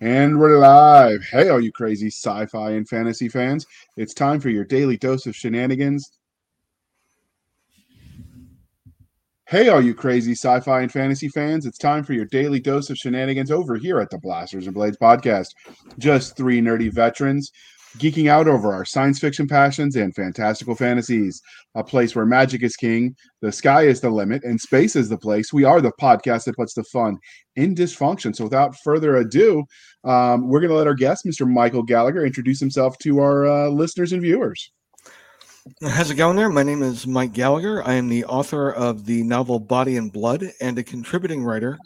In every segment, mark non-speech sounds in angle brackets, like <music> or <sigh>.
And we're live. Hey, all you crazy sci fi and fantasy fans. It's time for your daily dose of shenanigans. Hey, all you crazy sci fi and fantasy fans. It's time for your daily dose of shenanigans over here at the Blasters and Blades podcast. Just three nerdy veterans geeking out over our science fiction passions and fantastical fantasies. A place where magic is king, the sky is the limit, and space is the place. We are the podcast that puts the fun in dysfunction. So, without further ado, um, we're going to let our guest, Mr. Michael Gallagher, introduce himself to our uh, listeners and viewers. How's it going there? My name is Mike Gallagher. I am the author of the novel Body and Blood and a contributing writer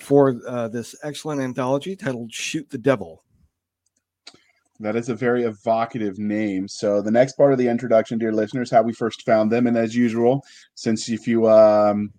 for uh, this excellent anthology titled Shoot the Devil. That is a very evocative name. So the next part of the introduction, dear listeners, how we first found them, and as usual, since if you um,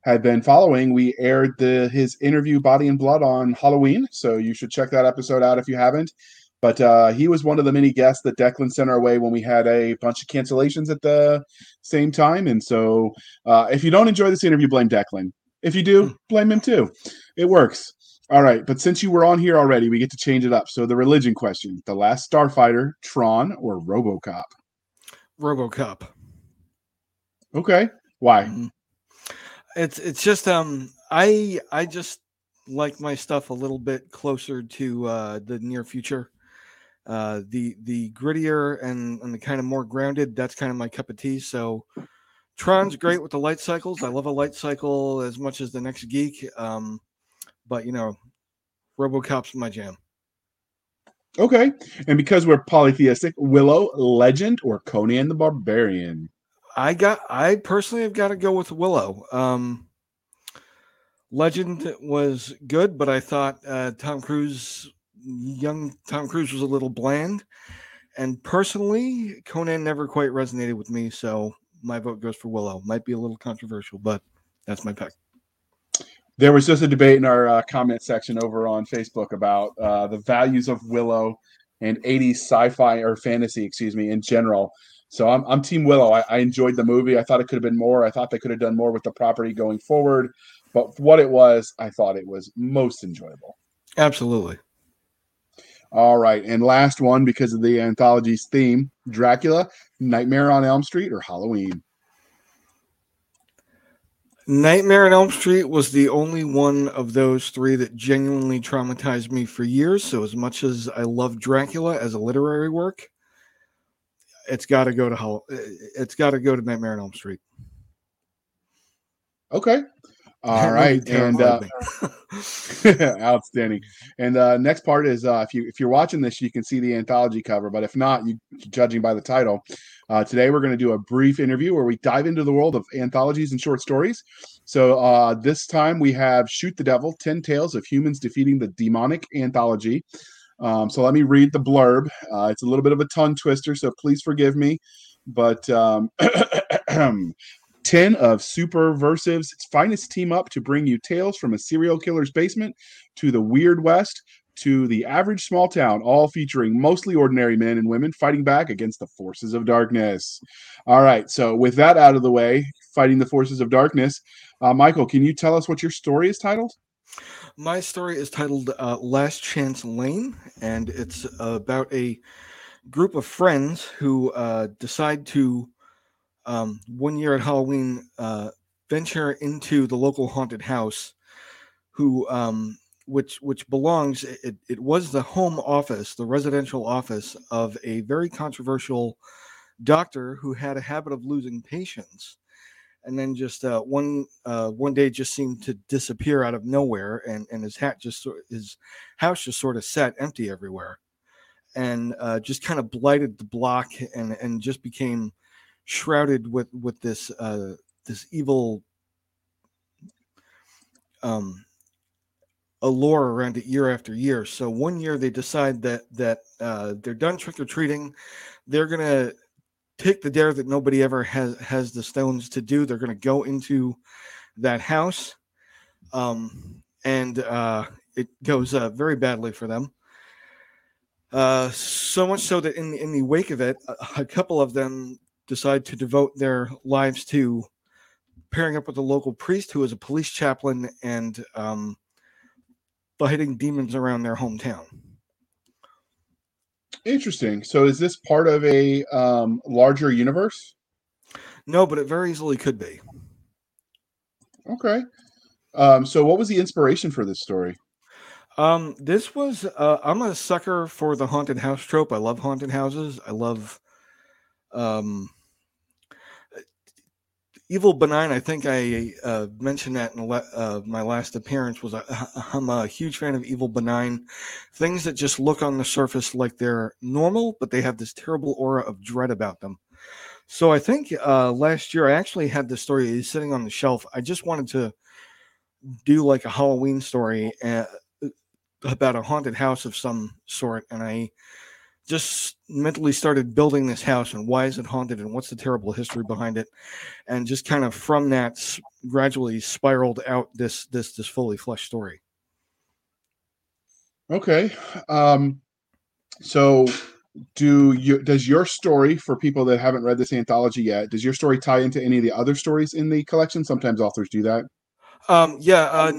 had been following, we aired the his interview "Body and Blood" on Halloween, so you should check that episode out if you haven't. But uh, he was one of the many guests that Declan sent our way when we had a bunch of cancellations at the same time. And so, uh, if you don't enjoy this interview, blame Declan. If you do, blame him too. It works. All right, but since you were on here already, we get to change it up. So the religion question: The Last Starfighter, Tron, or RoboCop? RoboCop. Okay, why? Mm-hmm. It's it's just um I I just like my stuff a little bit closer to uh, the near future. Uh, the the grittier and and the kind of more grounded. That's kind of my cup of tea. So Tron's great with the light cycles. I love a light cycle as much as the next geek. Um, but you know, RoboCop's my jam. Okay, and because we're polytheistic, Willow, Legend, or Conan the Barbarian? I got. I personally have got to go with Willow. Um, Legend was good, but I thought uh, Tom Cruise, young Tom Cruise, was a little bland. And personally, Conan never quite resonated with me, so my vote goes for Willow. Might be a little controversial, but that's my pick there was just a debate in our uh, comment section over on Facebook about uh, the values of Willow and 80s sci-fi or fantasy, excuse me, in general. So I'm, I'm Team Willow. I, I enjoyed the movie. I thought it could have been more. I thought they could have done more with the property going forward. But what it was, I thought it was most enjoyable. Absolutely. All right. And last one, because of the anthology's theme Dracula, Nightmare on Elm Street, or Halloween? Nightmare on Elm Street was the only one of those three that genuinely traumatized me for years. So, as much as I love Dracula as a literary work, it's got to go to Hell. It's got to go to Nightmare on Elm Street. Okay. All right, and uh, <laughs> outstanding. And uh, next part is uh, if you if you're watching this, you can see the anthology cover, but if not, you judging by the title. Uh, today we're going to do a brief interview where we dive into the world of anthologies and short stories. So uh, this time we have "Shoot the Devil: Ten Tales of Humans Defeating the Demonic" anthology. Um, so let me read the blurb. Uh, it's a little bit of a tongue twister, so please forgive me. But um, <clears throat> 10 of Superversive's finest team up to bring you tales from a serial killer's basement to the Weird West to the average small town, all featuring mostly ordinary men and women fighting back against the forces of darkness. All right, so with that out of the way, fighting the forces of darkness, uh, Michael, can you tell us what your story is titled? My story is titled uh, Last Chance Lane, and it's about a group of friends who uh, decide to um, one year at Halloween, uh, venture into the local haunted house, who um, which which belongs it, it was the home office, the residential office of a very controversial doctor who had a habit of losing patients, and then just uh, one uh, one day just seemed to disappear out of nowhere, and and his hat just his house just sort of sat empty everywhere, and uh, just kind of blighted the block, and and just became shrouded with with this uh, this evil um, allure around it year after year. So one year they decide that that uh, they're done trick or treating. They're gonna take the dare that nobody ever has has the stones to do. They're gonna go into that house, um, and uh, it goes uh, very badly for them. Uh, so much so that in in the wake of it, a, a couple of them decide to devote their lives to pairing up with a local priest who is a police chaplain and um, fighting demons around their hometown. Interesting. So, is this part of a um, larger universe? No, but it very easily could be. Okay. Um, so, what was the inspiration for this story? Um, this was uh, I'm a sucker for the haunted house trope. I love haunted houses. I love um Evil Benign, I think I uh, mentioned that in uh, my last appearance. Was i am a huge fan of Evil Benign, things that just look on the surface like they're normal, but they have this terrible aura of dread about them. So I think uh, last year I actually had this story sitting on the shelf. I just wanted to do like a Halloween story uh, about a haunted house of some sort, and I just mentally started building this house and why is it haunted and what's the terrible history behind it? And just kind of from that gradually spiraled out this this this fully fleshed story. Okay um so do you does your story for people that haven't read this anthology yet does your story tie into any of the other stories in the collection? Sometimes authors do that. Um yeah uh,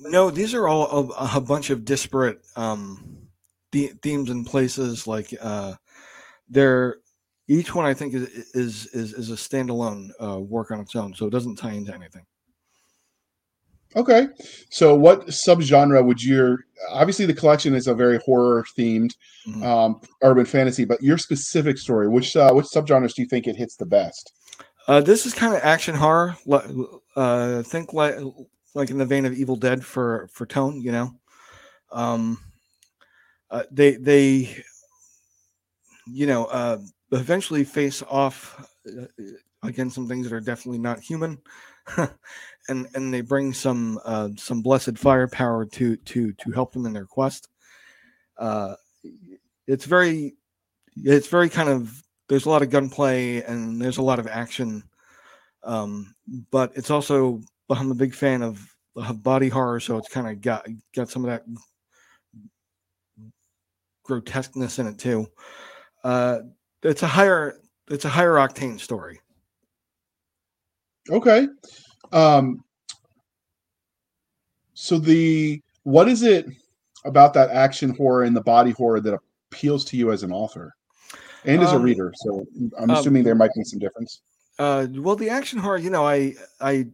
no these are all a, a bunch of disparate um the- themes and places like uh they're each one i think is is is, is a standalone uh, work on its own so it doesn't tie into anything. Okay. So what subgenre would your obviously the collection is a very horror themed mm-hmm. um, urban fantasy but your specific story which uh, which subgenres do you think it hits the best? Uh, this is kind of action horror uh, think like like in the vein of evil dead for for tone you know? Um uh, they they you know uh, eventually face off uh, against some things that are definitely not human. <laughs> And and they bring some uh, some blessed firepower to to to help them in their quest. Uh, it's very it's very kind of there's a lot of gunplay and there's a lot of action. Um, but it's also i'm a big fan of, of body horror so it's kind of got got some of that grotesqueness in it too. Uh, it's a higher it's a higher octane story. Okay. Um, so the what is it about that action horror and the body horror that appeals to you as an author and as um, a reader? So I'm um, assuming um, there might be some difference. Uh, well, the action horror, you know, I I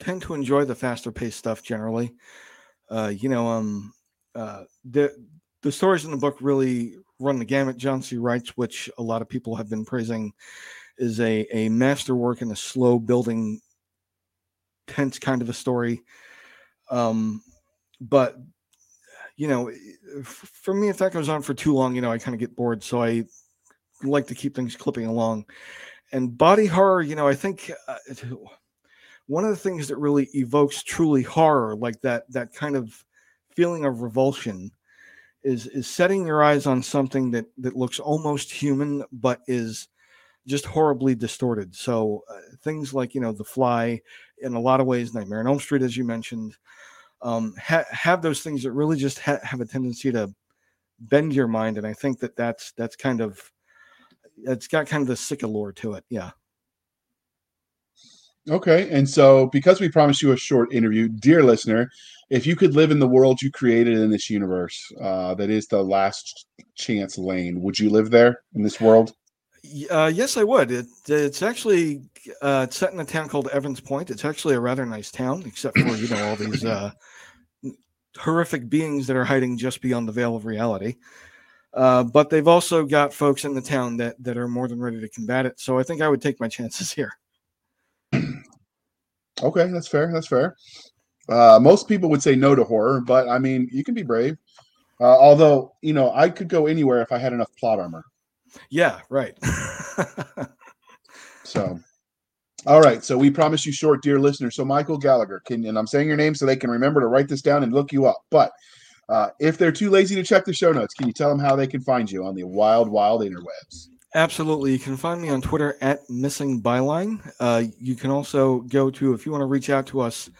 tend to enjoy the faster paced stuff generally. Uh, you know, um, uh, the the stories in the book really run the gamut. John C. Wright's, which a lot of people have been praising, is a a masterwork in a slow building, tense kind of a story. Um, but you know, for me, if that goes on for too long, you know, I kind of get bored. So I like to keep things clipping along. And body horror, you know, I think uh, one of the things that really evokes truly horror, like that that kind of feeling of revulsion is is setting your eyes on something that that looks almost human but is just horribly distorted. So uh, things like you know the fly, in a lot of ways, Nightmare on Elm Street, as you mentioned, um, ha- have those things that really just ha- have a tendency to bend your mind, and I think that that's that's kind of it's got kind of the sick allure to it. Yeah. Okay. And so, because we promised you a short interview, dear listener, if you could live in the world you created in this universe, uh, that is the last chance lane, would you live there in this world? Uh, yes, I would. It, it's actually uh, it's set in a town called Evans Point. It's actually a rather nice town, except for you know all these uh, <laughs> horrific beings that are hiding just beyond the veil of reality. Uh, but they've also got folks in the town that that are more than ready to combat it. So I think I would take my chances <laughs> here. Okay, that's fair. That's fair. Uh, most people would say no to horror, but I mean, you can be brave. Uh, although, you know, I could go anywhere if I had enough plot armor. Yeah, right. <laughs> so, all right. So we promise you short, dear listener. So Michael Gallagher, can and I'm saying your name so they can remember to write this down and look you up. But uh, if they're too lazy to check the show notes, can you tell them how they can find you on the wild, wild interwebs? Absolutely. You can find me on Twitter at Missing Byline. Uh, you can also go to, if you want to reach out to us,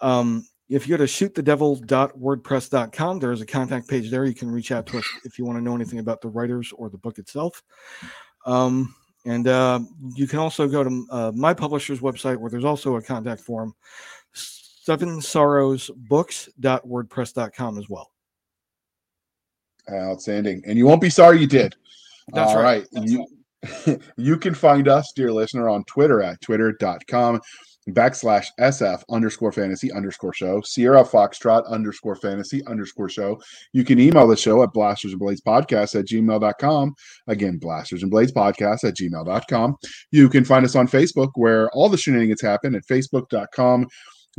um, if you go to shootthedevil.wordpress.com, there's a contact page there. You can reach out to us if you want to know anything about the writers or the book itself. Um, and uh, you can also go to uh, my publisher's website where there's also a contact form. seven sorrows books.wordpress.com as well. Outstanding. And you won't be sorry you did. That's All right. right. You, <laughs> you can find us, dear listener, on Twitter at twitter.com backslash SF underscore fantasy underscore show, Sierra Foxtrot underscore fantasy underscore show. You can email the show at blasters and blades podcast at gmail.com. Again, blasters and blades podcast at gmail.com. You can find us on Facebook where all the shenanigans happen at facebook.com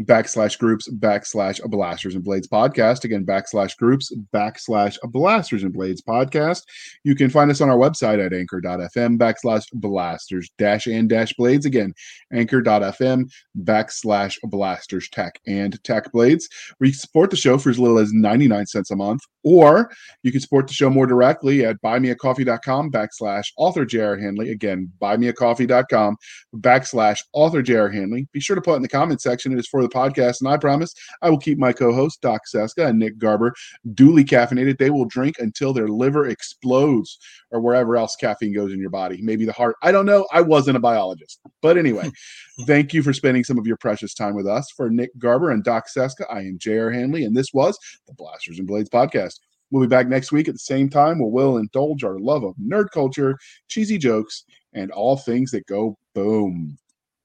backslash groups backslash blasters and blades podcast. Again backslash groups backslash blasters and blades podcast. You can find us on our website at anchor.fm backslash blasters dash and dash blades. Again anchor.fm backslash blasters tech and tech blades. Where you support the show for as little as 99 cents a month or you can support the show more directly at buymeacoffee.com backslash author j.r handley. Again buymeacoffee.com backslash author j.r handley. Be sure to put in the comment section. It is for the podcast and i promise i will keep my co-hosts doc seska and nick garber duly caffeinated. They will drink until their liver explodes or wherever else caffeine goes in your body maybe the heart. I don't know. I wasn't a biologist. But anyway <laughs> thank you for spending some of your precious time with us. For nick garber and doc seska i am j.r handley and this was the blasters and blades podcast. We'll be back next week at the same time where we'll indulge our love of nerd culture, cheesy jokes, and all things that go boom.